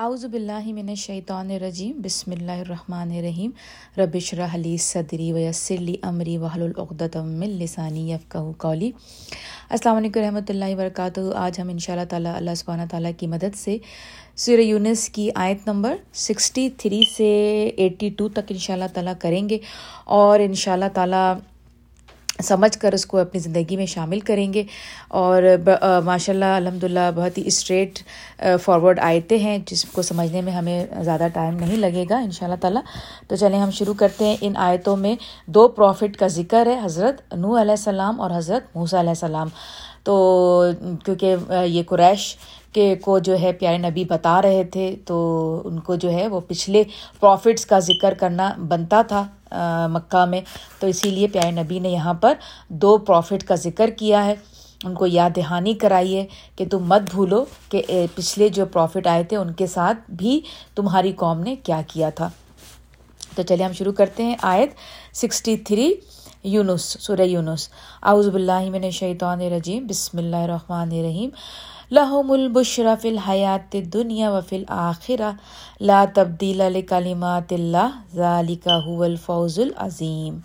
اعوذ باللہ من الشیطان الرجیم، بسم اللہ الرحمن الرحیم۔ ربش رحلی صدری ویسر لی امری وحل العقدۃ من لسانی یفقہ قولی۔ السلام علیکم رحمۃ اللہ وبرکاتہ۔ آج ہم ان شاء اللہ تعالیٰ اللہ سبحانہ تعالیٰ کی مدد سے سورہ یونس کی آیت نمبر سکسٹی تھری سے ایٹی ٹو تک ان شاء اللہ تعالیٰ کریں گے اور ان شاء اللہ تعالیٰ سمجھ کر اس کو اپنی زندگی میں شامل کریں گے اور ماشاء اللہ الحمد للہ بہت ہی اسٹریٹ فارورڈ آیتیں ہیں، جس کو سمجھنے میں ہمیں زیادہ ٹائم نہیں لگے گا ان شاء اللہ تعالیٰ۔ تو چلیں ہم شروع کرتے ہیں ان آیتوں میں۔ دو پروفٹ کا ذکر ہے، حضرت نو علیہ السلام اور حضرت موسیٰ علیہ السلام۔ تو کیونکہ یہ قریش کے کو جو ہے پیارے نبی بتا رہے تھے، تو ان کو جو ہے وہ پچھلے پروفٹس کا ذکر کرنا بنتا تھا مکہ میں۔ تو اسی لیے پیارے نبی نے یہاں پر دو پروفٹ کا ذکر کیا ہے۔ ان کو یاد دہانی کرائیے کہ تم مت بھولو کہ پچھلے جو پروفٹ آئے تھے، ان کے ساتھ بھی تمہاری قوم نے کیا کیا تھا۔ تو چلیے ہم شروع کرتے ہیں آیت سکسٹی تھری یونس، سورہ یونس۔ اعوذ باللہ من الشیطان الرجیم، بسم اللہ الرحمن الرحیم۔ لہم البشر فی الحیات دنیا و فی الآخرہ لا تبدیل لکلمات اللہ ذالک هو الفوز العظیم۔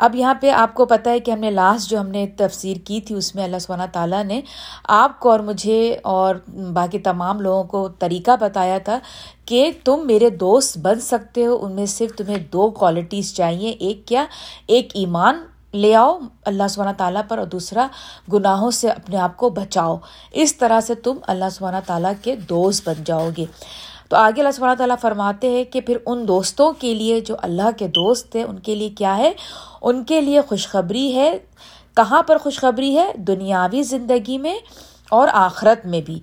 اب یہاں پہ آپ کو پتہ ہے کہ ہم نے لاسٹ جو ہم نے تفسیر کی تھی، اس میں اللہ سبحانہ تعالیٰ نے آپ کو اور مجھے اور باقی تمام لوگوں کو طریقہ بتایا تھا کہ تم میرے دوست بن سکتے ہو، ان میں صرف تمہیں دو کوالٹیز چاہیے، ایک کیا؟ ایک ایمان لے آؤ اللہ سبحانہ تعالیٰ پر اور دوسرا گناہوں سے اپنے آپ کو بچاؤ۔ اس طرح سے تم اللہ سبحانہ تعالیٰ کے دوست بن جاؤ گے۔ تو آگے اللہ سبحانہ تعالیٰ فرماتے ہیں کہ پھر ان دوستوں کے لیے جو اللہ کے دوست ہیں ان کے لیے کیا ہے؟ ان کے لیے خوشخبری ہے۔ کہاں پر خوشخبری ہے؟ دنیاوی زندگی میں اور آخرت میں بھی۔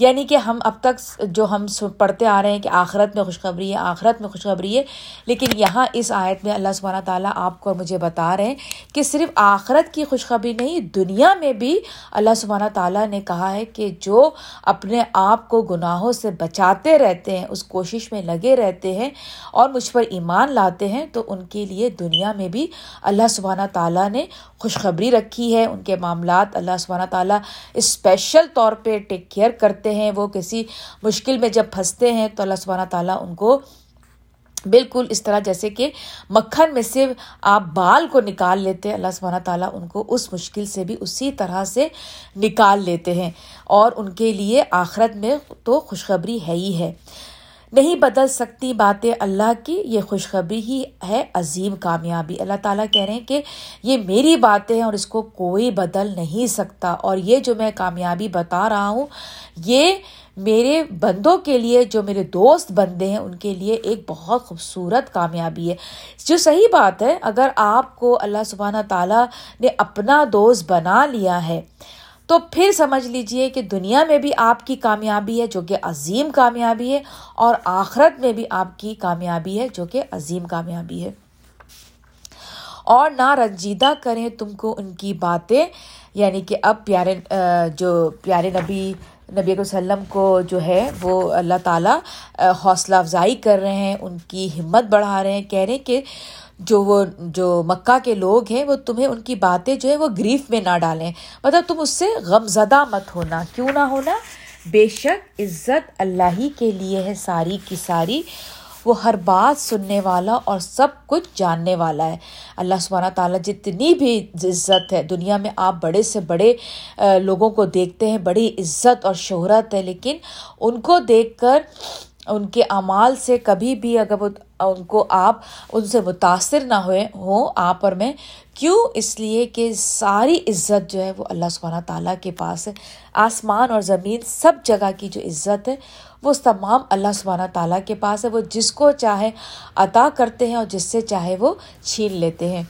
یعنی کہ ہم اب تک جو ہم پڑھتے آ رہے ہیں کہ آخرت میں خوشخبری ہے، آخرت میں خوشخبری ہے، لیکن یہاں اس آیت میں اللہ سبحانہ تعالیٰ آپ کو مجھے بتا رہے ہیں کہ صرف آخرت کی خوشخبری نہیں، دنیا میں بھی اللہ سبحانہ تعالیٰ نے کہا ہے کہ جو اپنے آپ کو گناہوں سے بچاتے رہتے ہیں، اس کوشش میں لگے رہتے ہیں اور مجھ پر ایمان لاتے ہیں، تو ان کے لیے دنیا میں بھی اللہ سبحانہ تعالیٰ نے خوشخبری رکھی ہے۔ ان کے معاملات اللہ سبحانہ تعالیٰ اسپیشل طور پہ ٹیک کیئر کرتے ہیں، وہ کسی مشکل میں جب پھنستے ہیں تو اللہ سبحانہ تعالیٰ ان کو بالکل اس طرح جیسے کہ مکھن میں سے آپ بال کو نکال لیتے ہیں، اللہ سبحانہ تعالیٰ ان کو اس مشکل سے بھی اسی طرح سے نکال لیتے ہیں اور ان کے لیے آخرت میں تو خوشخبری ہے ہی ہے۔ نہیں بدل سکتی باتیں اللہ کی، یہ خوشخبری ہی ہے عظیم کامیابی۔ اللہ تعالیٰ کہہ رہے ہیں کہ یہ میری باتیں ہیں اور اس کو کوئی بدل نہیں سکتا۔ اور یہ جو میں کامیابی بتا رہا ہوں، یہ میرے بندوں کے لیے، جو میرے دوست بندے ہیں، ان کے لیے ایک بہت خوبصورت کامیابی ہے۔ جو صحیح بات ہے، اگر آپ کو اللہ سبحانہ تعالیٰ نے اپنا دوست بنا لیا ہے تو پھر سمجھ لیجیے کہ دنیا میں بھی آپ کی کامیابی ہے جو کہ عظیم کامیابی ہے اور آخرت میں بھی آپ کی کامیابی ہے جو کہ عظیم کامیابی ہے۔ اور نہ رنجیدہ کریں تم کو ان کی باتیں یعنی کہ اب پیارے جو پیارے نبی نبی علیہ وسلم کو جو ہے وہ اللہ تعالیٰ حوصلہ افزائی کر رہے ہیں، ان کی ہمت بڑھا رہے ہیں، کہہ رہے ہیں کہ جو وہ، جو مکہ کے لوگ ہیں، وہ تمہیں ان کی باتیں جو ہے وہ گریف میں نہ ڈالیں۔ مطلب تم اس سے غم زدہ مت ہونا، کیوں نہ ہونا؟ بے شک عزت اللہ ہی کے لیے ہے، ساری کی ساری۔ وہ ہر بات سننے والا اور سب کچھ جاننے والا ہے۔ اللہ سبحانہ تعالیٰ جتنی بھی عزت ہے، دنیا میں آپ بڑے سے بڑے لوگوں کو دیکھتے ہیں، بڑی عزت اور شہرت ہے، لیکن ان کو دیکھ کر ان کے اعمال سے کبھی بھی اگر ان کو آپ ان سے متاثر نہ ہوئے ہوں آپ اور میں، کیوں اس لیے کہ ساری عزت جو ہے وہ اللہ سبحانہ تعالیٰ کے پاس ہے۔ آسمان اور زمین سب جگہ کی جو عزت ہے، وہ تمام اللہ سبحانہ تعالیٰ کے پاس ہے۔ وہ جس کو چاہے عطا کرتے ہیں اور جس سے چاہے وہ چھین لیتے ہیں۔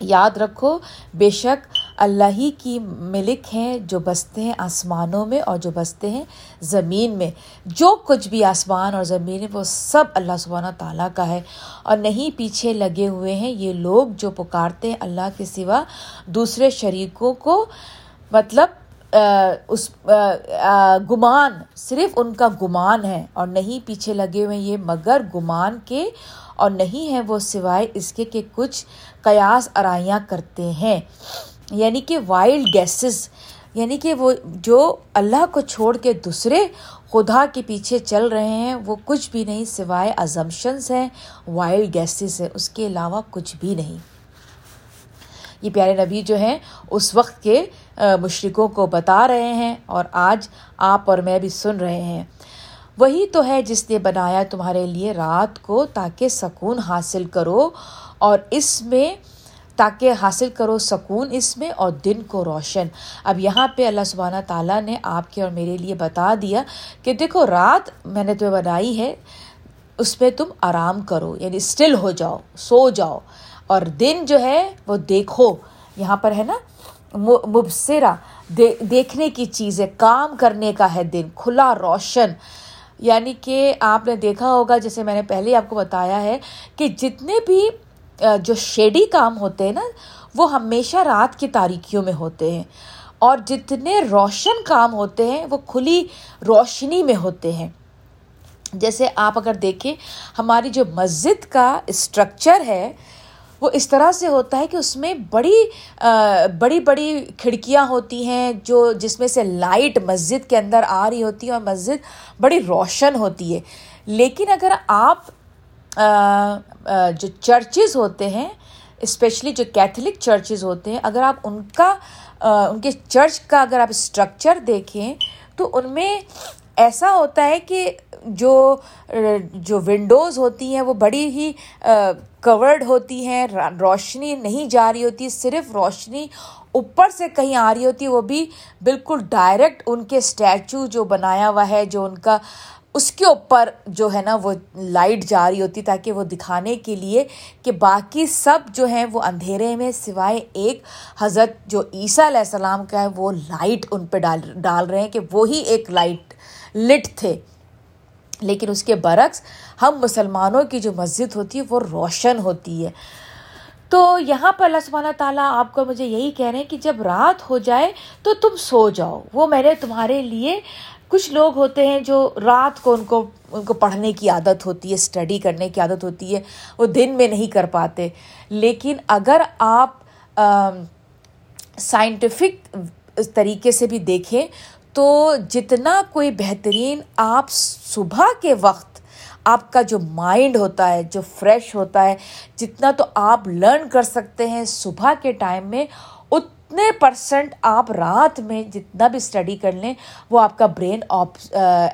یاد رکھو، بے شک اللہ ہی کی ملک ہیں جو بستے ہیں آسمانوں میں اور جو بستے ہیں زمین میں۔ جو کچھ بھی آسمان اور زمین ہے، وہ سب اللہ سبحانہ تعالیٰ کا ہے۔ اور نہیں پیچھے لگے ہوئے ہیں یہ لوگ جو پکارتے ہیں اللہ کے سوا دوسرے شریکوں کو۔ مطلب اس گمان، صرف ان کا گمان ہے۔ اور نہیں پیچھے لگے ہوئے یہ، مگر گمان کے۔ اور نہیں ہے وہ سوائے اس کے کہ کچھ قیاس ارائیاں کرتے ہیں۔ یعنی کہ وائلڈ گیسز یعنی کہ وہ جو اللہ کو چھوڑ کے دوسرے خدا کے پیچھے چل رہے ہیں، وہ کچھ بھی نہیں سوائے ازمپشنس ہیں وائلڈ گیسز ہیں، اس کے علاوہ کچھ بھی نہیں۔ یہ پیارے نبی جو ہیں، اس وقت کے مشرقوں کو بتا رہے ہیں اور آج آپ اور میں بھی سن رہے ہیں۔ وہی تو ہے جس نے بنایا تمہارے لیے رات کو تاکہ سکون حاصل کرو اور اس میں تاکہ حاصل کرو سکون اس میں اور دن کو روشن۔ اب یہاں پہ اللہ سبحانہ تعالیٰ نے آپ کے اور میرے لیے بتا دیا کہ دیکھو رات میں نے تمہیں بنائی ہے، اس میں تم آرام کرو یعنی اسٹل ہو جاؤ، سو جاؤ۔ اور دن جو ہے وہ دیکھو، یہاں پر ہے نا مبصرہ دیکھنے کی چیز ہے کام کرنے کا ہے دن، کھلا روشن۔ یعنی کہ آپ نے دیکھا ہوگا، جیسے میں نے پہلے آپ کو بتایا ہے کہ جتنے بھی جو شیڈی کام ہوتے ہیں نا، وہ ہمیشہ رات کی تاریکیوں میں ہوتے ہیں۔ اور جتنے روشن کام ہوتے ہیں، وہ کھلی روشنی میں ہوتے ہیں۔ جیسے آپ اگر دیکھیں، ہماری جو مسجد کا اسٹرکچر ہے، وہ اس طرح سے ہوتا ہے کہ اس میں بڑی بڑی بڑی کھڑکیاں ہوتی ہیں، جو جس میں سے لائٹ مسجد کے اندر آ رہی ہوتی ہے اور مسجد بڑی روشن ہوتی ہے۔ لیکن اگر آپ جو چرچز ہوتے ہیں اسپیشلی جو کیتھلک چرچز ہوتے ہیں، اگر آپ ان کا ان کے چرچ کا اگر آپ اسٹرکچر دیکھیں، تو ان میں ایسا ہوتا ہے کہ جو جو ونڈوز ہوتی ہیں، وہ بڑی ہی کورڈ ہوتی ہیں روشنی نہیں جا رہی ہوتی، صرف روشنی اوپر سے کہیں آ رہی ہوتی ہے وہ بھی بالکل ڈائریکٹ ان کے اسٹیچو جو بنایا ہوا ہے، جو ان کا اس کے اوپر جو ہے نا وہ لائٹ جا رہی ہوتی تاکہ وہ دکھانے کے لیے کہ باقی سب جو ہیں وہ اندھیرے میں سوائے ایک حضرت جو عیسیٰ علیہ السلام کا ہے وہ لائٹ ان پہ ڈال ڈال رہے ہیں کہ وہی ایک لائٹ لٹ تھے۔ لیکن اس کے برعکس ہم مسلمانوں کی جو مسجد ہوتی ہے وہ روشن ہوتی ہے۔ تو یہاں پر اللہ سبحانہ تعالیٰ آپ کو مجھے یہی کہہ رہے ہیں کہ جب رات ہو جائے تو تم سو جاؤ۔ وہ میں نے تمہارے لیے کچھ لوگ ہوتے ہیں جو رات کو ان کو ان کو پڑھنے کی عادت ہوتی ہے اسٹڈی کرنے کی عادت ہوتی ہے، وہ دن میں نہیں کر پاتے۔ لیکن اگر آپ سائنٹیفک طریقے سے بھی دیکھیں، تو جتنا کوئی بہترین آپ صبح کے وقت آپ کا جو مائنڈ ہوتا ہے، جو فریش ہوتا ہے، جتنا تو آپ لرن کر سکتے ہیں صبح کے ٹائم میں اتنے پرسنٹ آپ رات میں جتنا بھی اسٹڈی کر لیں، وہ آپ کا برین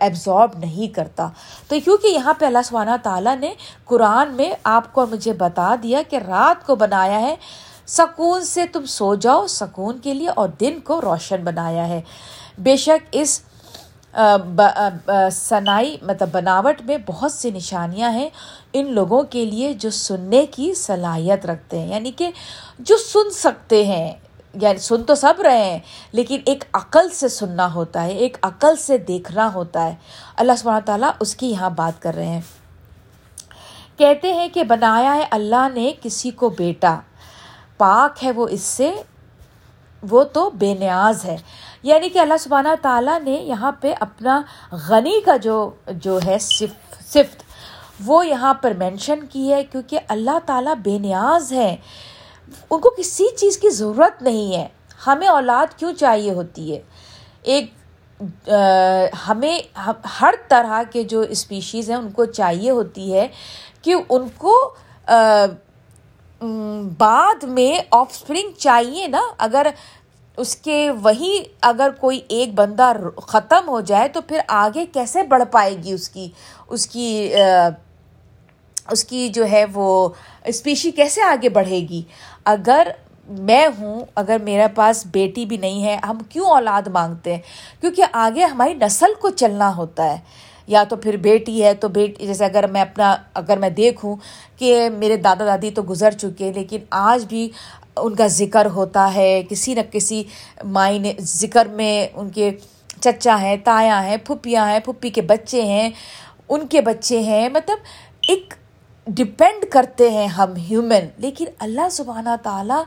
ایبزارب نہیں کرتا۔ تو کیونکہ یہاں پہ اللہ سبحانہ تعالیٰ نے قرآن میں آپ کو مجھے بتا دیا کہ رات کو بنایا ہے۔ سکون سے تم سو جاؤ، سکون کے لیے اور دن کو روشن بنایا ہے۔ بے شک اس صنائی مطلب بناوٹ میں بہت سی نشانیاں ہیں ان لوگوں کے لیے جو سننے کی صلاحیت رکھتے ہیں۔ یعنی کہ جو سن سکتے ہیں۔ یعنی سن تو سب رہے ہیں، لیکن ایک عقل سے سننا ہوتا ہے، ایک عقل سے دیکھنا ہوتا ہے۔ اللہ سبحانہ تعالیٰ اس کی یہاں بات کر رہے ہیں۔ کہتے ہیں کہ بنایا ہے اللہ نے کسی کو بیٹا۔ پاک ہے وہ اس سے، وہ تو بے نیاز ہے۔ یعنی کہ اللہ سبحانہ تعالیٰ نے یہاں پہ اپنا غنی کا جو جو ہے صفت، وہ یہاں پر مینشن کی ہے، کیونکہ اللہ تعالیٰ بے نیاز ہے ان کو کسی چیز کی ضرورت نہیں ہے۔ ہمیں اولاد کیوں چاہیے ہوتی ہے؟ ایک ہمیں ہر طرح کے جو اسپیشیز ہیں ان کو چاہیے ہوتی ہے کہ ان کو بعد میں آف اسپرنگ چاہیے نا۔ اگر اس کے وہی اگر کوئی ایک بندہ ختم ہو جائے تو پھر آگے کیسے بڑھ پائے گی اس کی اس کی اس کی جو ہے وہ اسپیشی کیسے آگے بڑھے گی؟ اگر میں ہوں، اگر میرے پاس بیٹی بھی نہیں ہے، ہم کیوں اولاد مانگتے ہیں؟ کیونکہ آگے ہماری نسل کو چلنا ہوتا ہے۔ یا تو پھر بیٹی ہے تو بیٹی جیسے اگر میں اپنا، اگر میں دیکھوں کہ میرے دادا دادی تو گزر چکے لیکن آج بھی ان کا ذکر ہوتا ہے، کسی نہ کسی معنی ذکر میں ان کے چچا ہیں، تایا ہیں، پھپھیاں ہیں، پھپھی کے بچے ہیں، ان کے بچے ہیں۔ مطلب ایک ڈپینڈ کرتے ہیں ہم ہیومن لیکن اللہ سبحانہ تعالیٰ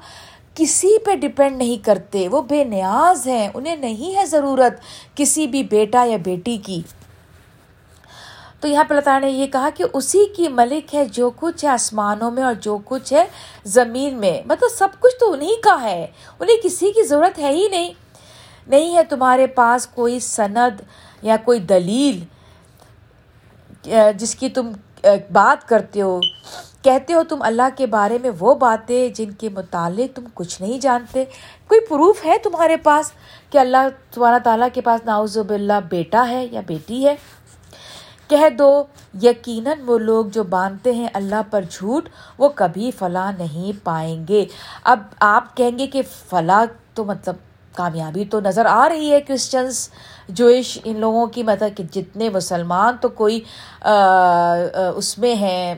کسی پہ ڈپینڈ نہیں کرتے. وہ بے نیاز ہیں. انہیں نہیں ہے ضرورت کسی بھی بیٹا یا بیٹی کی. تو یہاں پہ اللہ تعالیٰ نے یہ کہا کہ اسی کی ملک ہے جو کچھ ہے آسمانوں میں اور جو کچھ ہے زمین میں. مطلب سب کچھ تو انہیں کا ہے. انہیں کسی کی ضرورت ہے ہی نہیں. نہیں ہے تمہارے پاس کوئی سند یا کوئی دلیل جس کی تم بات کرتے ہو، کہتے ہو تم اللہ کے بارے میں وہ باتیں جن کے متعلق تم کچھ نہیں جانتے۔ کوئی پروف ہے تمہارے پاس کہ اللہ تمہارا تعالیٰ کے پاس ناؤز باللہ بیٹا ہے یا بیٹی ہے؟ کہہ دو، یقیناً وہ لوگ جو باندھتے ہیں اللہ پر جھوٹ، وہ کبھی فلاں نہیں پائیں گے۔ اب آپ کہیں گے کہ فلاں تو مطلب کامیابی تو نظر آ رہی ہے کرسچنس جوئش ان لوگوں کی مطلب کہ جتنے مسلمان تو کوئی اس میں ہیں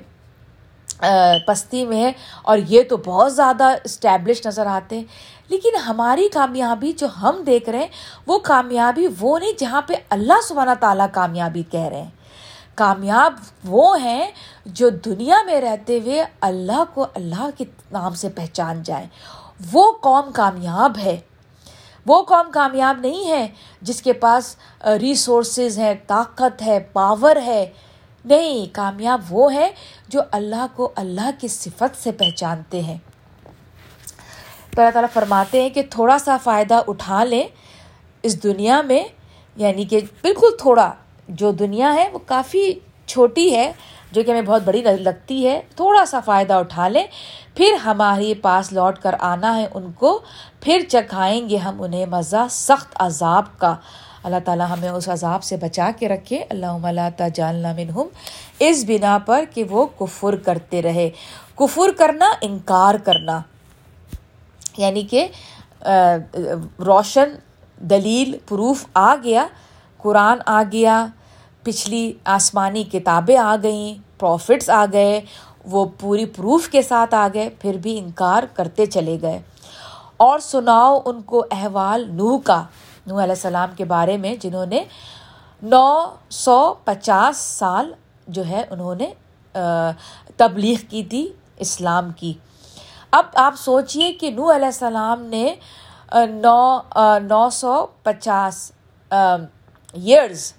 پستی میں ہے اور یہ تو بہت زیادہ اسٹیبلش نظر آتے ہیں۔ لیکن ہماری کامیابی جو ہم دیکھ رہے ہیں، وہ کامیابی وہ نہیں جہاں پہ اللہ سبحانہ تعالیٰ کامیابی کہہ رہے ہیں۔ کامیاب وہ ہیں جو دنیا میں رہتے ہوئے اللہ کو اللہ کے نام سے پہچان جائیں۔ وہ قوم کامیاب ہے۔ وہ قوم کامیاب نہیں ہے جس کے پاس ریسورسز ہیں، طاقت ہے پاور ہے۔ نہیں، کامیاب وہ ہے جو اللہ کو اللہ کی صفت سے پہچانتے ہیں۔ تو اللہ تعالیٰ فرماتے ہیں کہ تھوڑا سا فائدہ اٹھا لیں اس دنیا میں یعنی کہ بالکل تھوڑا جو دنیا ہے وہ کافی چھوٹی ہے۔ جو کہ ہمیں بہت بڑی لگتی ہے، تھوڑا سا فائدہ اٹھا لیں، پھر ہمارے پاس لوٹ کر آنا ہے ان کو، پھر چکھائیں گے ہم انہیں مزہ، سخت عذاب کا۔ اللہ تعالیٰ ہمیں اس عذاب سے بچا کے رکھے۔ اللہ اللہ جالنا منہم۔ اس بنا پر کہ وہ کفر کرتے رہے۔ کفر کرنا، انکار کرنا۔ یعنی کہ روشن دلیل، پروف آ گیا، قرآن آ گیا۔ پچھلی آسمانی کتابیں آ گئیں پروفٹس آ گئے، وہ پوری پروف کے ساتھ آ گئے، پھر بھی انکار کرتے چلے گئے۔ اور سناؤ ان کو احوال نوح کا، نوح علیہ السلام کے بارے میں، جنہوں نے نو سو پچاس سال جو ہے، انہوں نے تبلیغ کی تھی، اسلام کی۔ اب آپ سوچیے کہ نو علیہ السلام نے نو نو سو پچاس ایئرز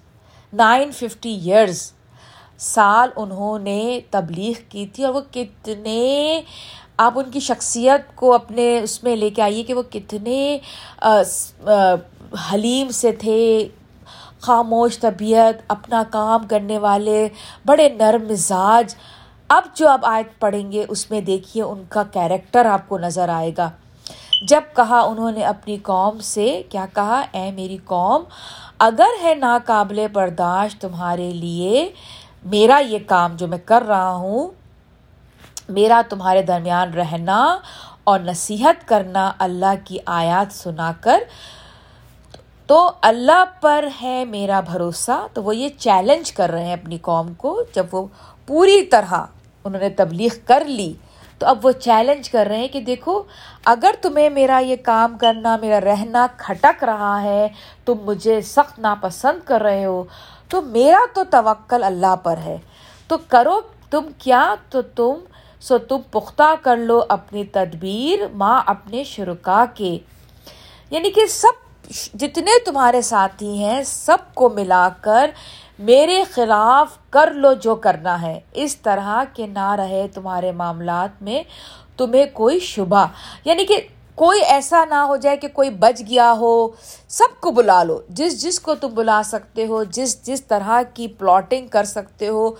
نائن ففٹی ایئرز سال انہوں نے تبلیغ کی تھی اور وہ کتنے آپ ان کی شخصیت کو اپنے اس میں لے کے آئیے کہ وہ کتنے حلیم سے تھے، خاموش طبیعت، اپنا کام کرنے والے، بڑے نرم مزاج۔ اب جو اب آیت پڑھیں گے، اس میں دیکھیے ان کا کیریکٹر آپ کو نظر آئے گا۔ جب کہا انہوں نے اپنی قوم سے، کیا کہا؟ اے میری قوم اگر ہے ناقابل برداشت تمہارے لیے، میرا یہ کام جو میں کر رہا ہوں، میرا تمہارے درمیان رہنا اور نصیحت کرنا اللہ کی آیات سنا کر، تو اللہ پر ہے میرا بھروسہ، تو وہ یہ چیلنج کر رہے ہیں اپنی قوم کو، جب وہ پوری طرح انہوں نے تبلیغ کر لی تو اب وہ چیلنج کر رہے ہیں کہ دیکھو، اگر تمہیں میرا یہ کام کرنا، میرا رہنا کھٹک رہا ہے، تم مجھے سخت ناپسند کر رہے ہو، تو میرا تو توکل اللہ پر ہے۔ تو کرو تم کیا؟ تو تم، سو تم پختہ کر لو اپنی تدبیر ماں اپنے شرکا کے۔ یعنی کہ سب جتنے تمہارے ساتھی ہیں، سب کو ملا کر میرے خلاف کر لو جو کرنا ہے۔ اس طرح کہ نہ رہے تمہارے معاملات میں تمہیں کوئی شبہ۔ یعنی کہ کوئی ایسا نہ ہو جائے کہ کوئی بچ گیا ہو، سب کو بلا لو۔ جس جس کو تم بلا سکتے ہو، جس جس طرح کی پلاٹنگ کر سکتے ہو،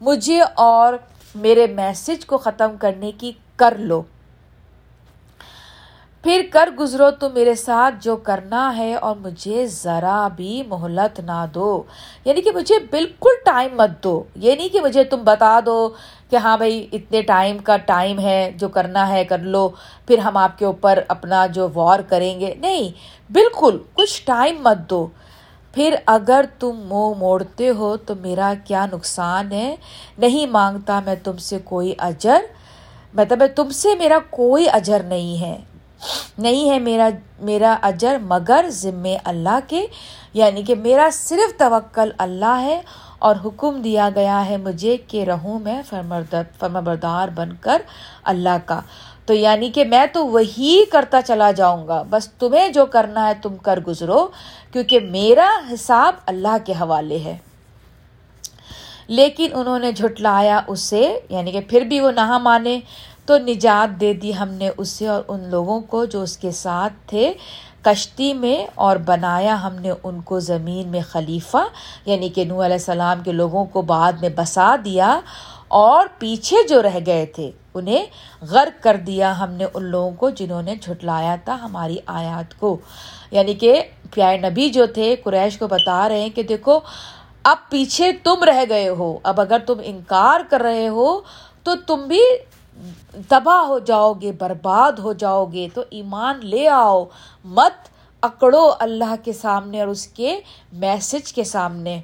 مجھے اور میرے میسج کو ختم کرنے کی کر لو۔ پھر کر گزرو تو میرے ساتھ جو کرنا ہے اور مجھے ذرا بھی مہلت نہ دو۔ یعنی کہ مجھے بالکل ٹائم مت دو۔ یہ نہیں کہ مجھے تم بتا دو کہ ہاں بھائی، اتنے ٹائم کا ٹائم ہے، جو کرنا ہے کر لو، پھر ہم آپ کے اوپر اپنا جو وار کریں گے۔ نہیں، بالکل کچھ ٹائم مت دو۔ پھر اگر تم منہ موڑتے ہو تو میرا کیا نقصان ہے؟ نہیں مانگتا میں تم سے کوئی اجر۔ مطلب تم سے میرا کوئی اجر نہیں ہے۔ نہیں ہے میرا میرا اجر، مگر ذمے اللہ کے یعنی کہ میرا صرف توکل اللہ ہے اور حکم دیا گیا ہے مجھے کہ رہوں میں فرما بردار بن کر اللہ کا۔ تو یعنی کہ میں تو وہی کرتا چلا جاؤں گا۔ بس تمہیں جو کرنا ہے تم کر گزرو، کیونکہ میرا حساب اللہ کے حوالے ہے۔ لیکن انہوں نے جھٹلایا اسے یعنی کہ پھر بھی وہ نہ مانے۔ تو نجات دے دی ہم نے اسے اور ان لوگوں کو جو اس کے ساتھ تھے، کشتی میں اور بنایا ہم نے ان کو زمین میں خلیفہ یعنی کہ نو علیہ السلام کے لوگوں کو بعد میں بسا دیا اور پیچھے جو رہ گئے تھے، انہیں غرق کر دیا ہم نے ان لوگوں کو جنہوں نے جھٹلایا تھا ہماری آیات کو۔ یعنی کہ پیارے نبی جو تھے، قریش کو بتا رہے ہیں کہ دیکھو، اب پیچھے تم رہ گئے ہو، اب اگر تم انکار کر رہے ہو تو تم بھی تباہ ہو جاؤ گے، برباد ہو جاؤ گے، تو ایمان لے آؤ۔ مت اکڑو اللہ کے سامنے اور اس کے میسج کے سامنے۔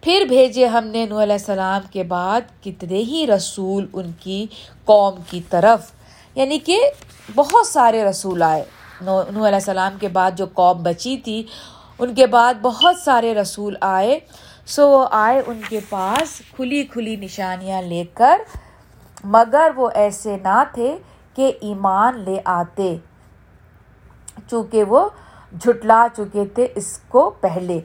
پھر بھیجے ہم نے نو علیہ السلام کے بعد کتنے ہی رسول ان کی قوم کی طرف۔ یعنی کہ بہت سارے رسول آئے۔ نو علیہ السلام کے بعد جو قوم بچی تھی، ان کے بعد بہت سارے رسول آئے۔ سو وہ آئے ان کے پاس کھلی کھلی نشانیاں لے کر۔ مگر وہ ایسے نہ تھے کہ ایمان لے آتے، چونکہ وہ جھٹلا چکے تھے اس کو پہلے۔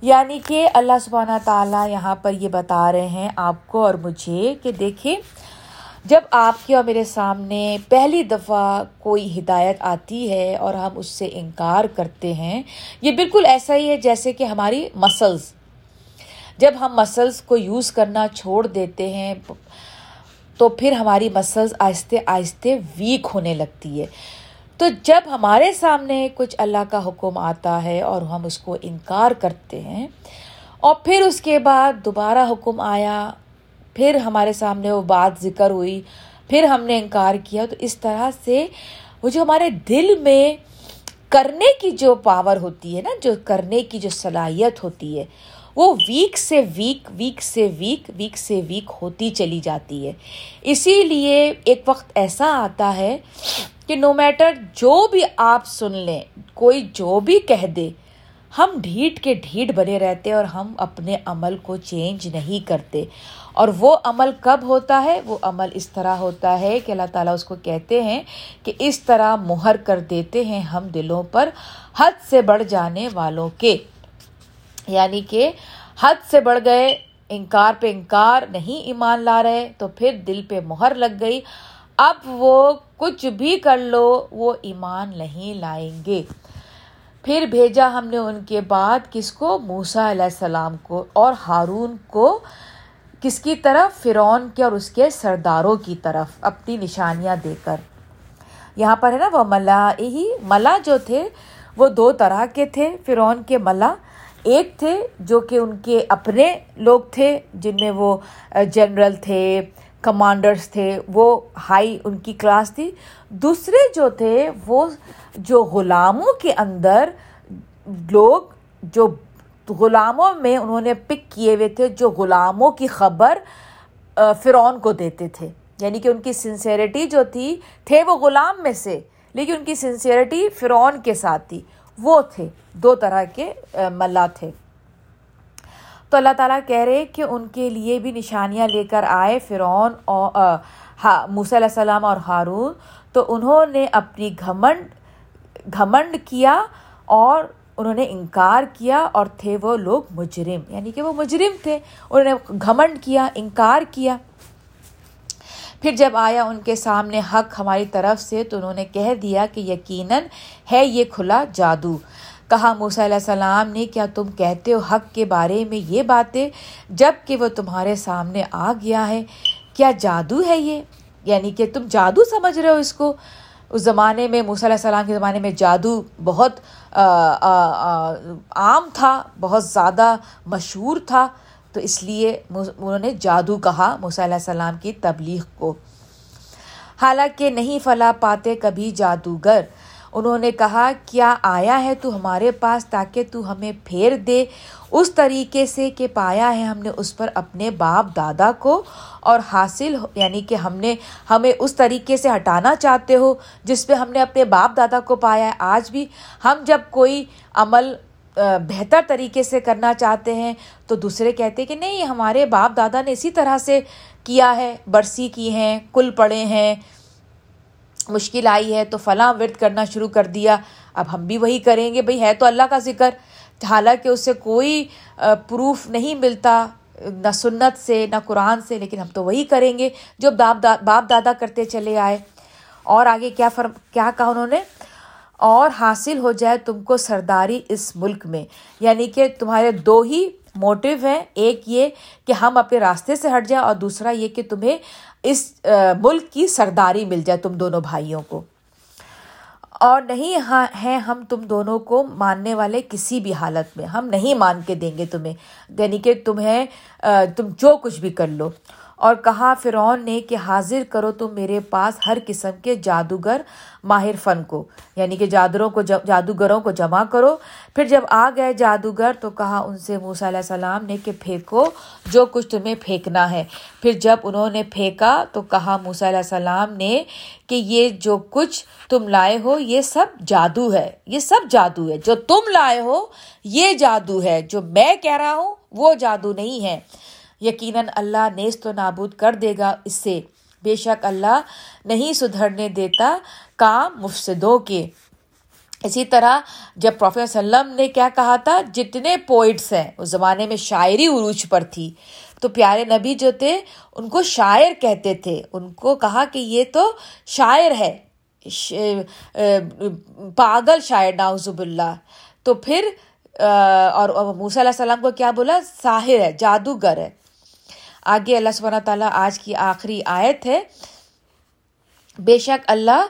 یعنی کہ اللہ سبحانہ تعالیٰ یہاں پر یہ بتا رہے ہیں آپ کو اور مجھے کہ دیکھیں، جب آپ کے اور میرے سامنے پہلی دفعہ کوئی ہدایت آتی ہے اور ہم اس سے انکار کرتے ہیں، یہ بالکل ایسا ہی ہے جیسے کہ ہماری مسلز جب ہم مسلس کو یوز کرنا چھوڑ دیتے ہیں تو پھر ہماری مسلز آہستہ آہستہ ویک ہونے لگتی ہے۔ تو جب ہمارے سامنے کچھ اللہ کا حکم آتا ہے اور ہم اس کو انکار کرتے ہیں اور پھر اس کے بعد دوبارہ حکم آیا، پھر ہمارے سامنے وہ بات ذکر ہوئی، پھر ہم نے انکار کیا، تو اس طرح سے وہ جو ہمارے دل میں کرنے کی جو پاور ہوتی ہے نا، جو کرنے کی جو صلاحیت ہوتی ہے وہ ویک سے ویک ویک سے ویک ویک سے ویک ہوتی چلی جاتی ہے۔ اسی لیے ایک وقت ایسا آتا ہے کہ نو میٹر جو بھی آپ سن لیں، کوئی جو بھی کہہ دے، ہم ڈھیٹ کے ڈھیٹ بنے رہتے اور ہم اپنے عمل کو چینج نہیں کرتے۔ اور وہ عمل کب ہوتا ہے؟ وہ عمل اس طرح ہوتا ہے کہ اللہ تعالیٰ اس کو کہتے ہیں کہ اس طرح مہر کر دیتے ہیں ہم دلوں پر حد سے بڑھ جانے والوں کے۔ یعنی کہ حد سے بڑھ گئے، انکار پہ انکار، نہیں ایمان لا رہے، تو پھر دل پہ مہر لگ گئی۔ اب وہ کچھ بھی کر لو، وہ ایمان نہیں لائیں گے۔ پھر بھیجا ہم نے ان کے بعد کس کو؟ موسا علیہ السلام کو۔ اور ہارون کو کس کی طرف؟ فرعون کے اور اس کے سرداروں کی طرف اپنی نشانیاں دے کر۔ یہاں پر ہے نا، وہ ملا ہی، ملا جو تھے، وہ دو طرح کے تھے۔ فرعون کے ملا ایک تھے جو کہ ان کے اپنے لوگ تھے، جن میں وہ جنرل تھے کمانڈرس تھے، وہ ہائی ان کی کلاس تھی۔ دوسرے جو تھے، وہ جو غلاموں کے اندر لوگ، جو غلاموں میں انہوں نے پک کیے ہوئے تھے، جو غلاموں کی خبر فرعون کو دیتے تھے۔ یعنی کہ ان کی سنسیریٹی جو تھی، تھے وہ غلام میں سے، لیکن ان کی سنسیریٹی فرعون کے ساتھ تھی۔ وہ تھے، دو طرح کے ملا تھے۔ تو اللہ تعالیٰ کہہ رہے کہ ان کے لیے بھی نشانیاں لے کر آئے فرعون اور موسی علیہ السلام اور ہارون۔ تو انہوں نے اپنی گھمنڈ گھمنڈ کیا اور انہوں نے انکار کیا اور تھے وہ لوگ مجرم۔ یعنی کہ وہ مجرم تھے، انہوں نے گھمنڈ کیا، انکار کیا۔ پھر جب آیا ان کے سامنے حق ہماری طرف سے تو انہوں نے کہہ دیا کہ یقیناً ہے یہ کھلا جادو۔ کہا موسیٰ علیہ السلام نے، کیا تم کہتے ہو حق کے بارے میں یہ باتیں جبکہ وہ تمہارے سامنے آ گیا ہے؟ کیا جادو ہے یہ؟ یعنی کہ تم جادو سمجھ رہے ہو اس کو؟ اس زمانے میں، موسیٰ علیہ السلام کے زمانے میں جادو بہت عام تھا، بہت زیادہ مشہور تھا۔ تو اس لیے انہوں نے جادو کہا موسیٰ علیہ السلام کی تبلیغ کو۔ حالانکہ نہیں فلا پاتے کبھی جادوگر۔ انہوں نے کہا، کیا آیا ہے تو ہمارے پاس تاکہ تو ہمیں پھیر دے؟ اس طریقے سے کہ پایا ہے ہم نے اس پر اپنے باپ دادا کو اور حاصل یعنی کہ ہم نے ہمیں اس طریقے سے ہٹانا چاہتے ہو جس پہ ہم نے اپنے باپ دادا کو پایا ہے۔ آج بھی ہم جب کوئی عمل بہتر طریقے سے کرنا چاہتے ہیں تو دوسرے کہتے کہ نہیں، ہمارے باپ دادا نے اسی طرح سے کیا ہے، برسی کی ہیں، کل پڑے ہیں، مشکل آئی ہے تو فلاں ورد کرنا شروع کر دیا۔ اب ہم بھی وہی کریں گے۔ بھائی ہے تو اللہ کا ذکر۔ حالانکہ اس سے کوئی پروف نہیں ملتا، نہ سنت سے، نہ قرآن سے، لیکن ہم تو وہی کریں گے۔ جو باپ باپ دادا کرتے چلے آئے۔ اور آگے کیا فرم، کیا کہا انہوں نے؟ اور حاصل ہو جائے تم کو سرداری اس ملک میں۔ یعنی کہ تمہارے دو ہی موٹیو ہیں۔ ایک یہ کہ ہم اپنے راستے سے ہٹ جائیں اور دوسرا یہ کہ تمہیں اس ملک کی سرداری مل جائے تم دونوں بھائیوں کو۔ اور نہیں ہاں ہیں ہم تم دونوں کو ماننے والے کسی بھی حالت میں۔ ہم نہیں مان کے دیں گے تمہیں۔ یعنی کہ تمہیں تم جو کچھ بھی کر لو۔ اور کہا فرعون نے کہ حاضر کرو تم میرے پاس ہر قسم کے جادوگر ماہر فن کو یعنی کہ جادروں کو جادوگروں کو جمع کرو۔ پھر جب آ گئے جادوگر تو کہا ان سے موسیٰ علیہ السلام نے کہ پھینکو جو کچھ تمہیں پھینکنا ہے۔ پھر جب انہوں نے پھینکا تو کہا موسیٰ علیہ السلام نے کہ یہ جو کچھ تم لائے ہو یہ سب جادو ہے۔ یہ سب جادو ہے۔ جو تم لائے ہو یہ جادو ہے۔ جو میں کہہ رہا ہوں وہ جادو نہیں ہے۔ یقیناً اللہ نیست و نابود کر دے گا اس سے۔ بے شک اللہ نہیں سدھرنے دیتا کام مفسدوں کے۔ اسی طرح جب پروفیسر وسلم نے کیا کہا تھا، جتنے پوئٹس ہیں، اس زمانے میں شاعری عروج پر تھی۔ تو پیارے نبی جو تھے، ان کو شاعر کہتے تھے۔ ان کو کہا کہ یہ تو شاعر ہے۔ پاگل شاعر ناؤزب اللہ تو پھر اور موسیٰ علیہ السلام کو کیا بولا؟ ساحر ہے، جادوگر ہے۔ آگے اللہ سبحانہ تعالیٰ آج کی آخری آیت ہے۔ بے شک اللہ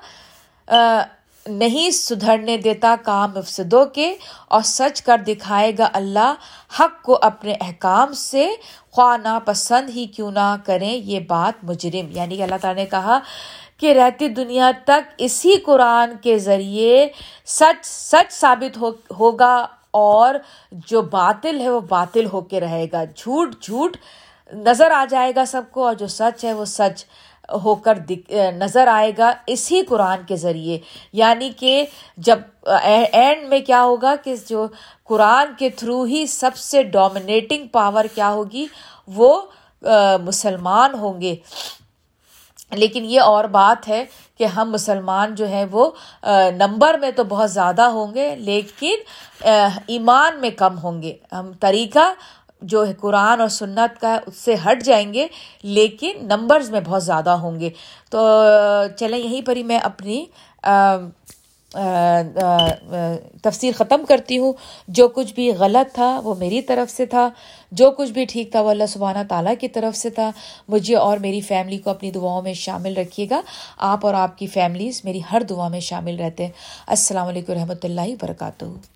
نہیں سدھرنے دیتا کام مفسدوں کے، اور سچ کر دکھائے گا اللہ حق کو اپنے احکام سے۔ خواہ ناپسند ہی کیوں نہ کریں یہ بات مجرم۔ یعنی کہ اللہ تعالیٰ نے کہا کہ رہتی دنیا تک اسی قرآن کے ذریعے سچ سچ ثابت ہو، ہوگا اور جو باطل ہے وہ باطل ہو کے رہے گا۔ جھوٹ جھوٹ نظر آ جائے گا سب کو اور جو سچ ہے وہ سچ ہو کر نظر آئے گا اسی قرآن کے ذریعے۔ یعنی کہ جب اینڈ میں کیا ہوگا کہ جو قرآن کے تھرو ہی سب سے ڈومینیٹنگ پاور کیا ہوگی؟ وہ مسلمان ہوں گے۔ لیکن یہ اور بات ہے کہ ہم مسلمان جو ہیں وہ نمبر میں تو بہت زیادہ ہوں گے، لیکن ایمان میں کم ہوں گے۔ ہم طریقہ جو ہے قرآن اور سنت کا ہے، اس سے ہٹ جائیں گے، لیکن نمبرز میں بہت زیادہ ہوں گے۔ تو چلیں، یہیں پر ہی میں اپنی تفسیر ختم کرتی ہوں۔ جو کچھ بھی غلط تھا، وہ میری طرف سے تھا۔ جو کچھ بھی ٹھیک تھا، وہ اللہ سبحانہ تعالیٰ کی طرف سے تھا۔ مجھے اور میری فیملی کو اپنی دعاؤں میں شامل رکھیے گا۔ آپ اور آپ کی فیملیز میری ہر دعا میں شامل رہتے ہیں۔ السلام علیکم رحمۃ اللہ وبرکاتہ۔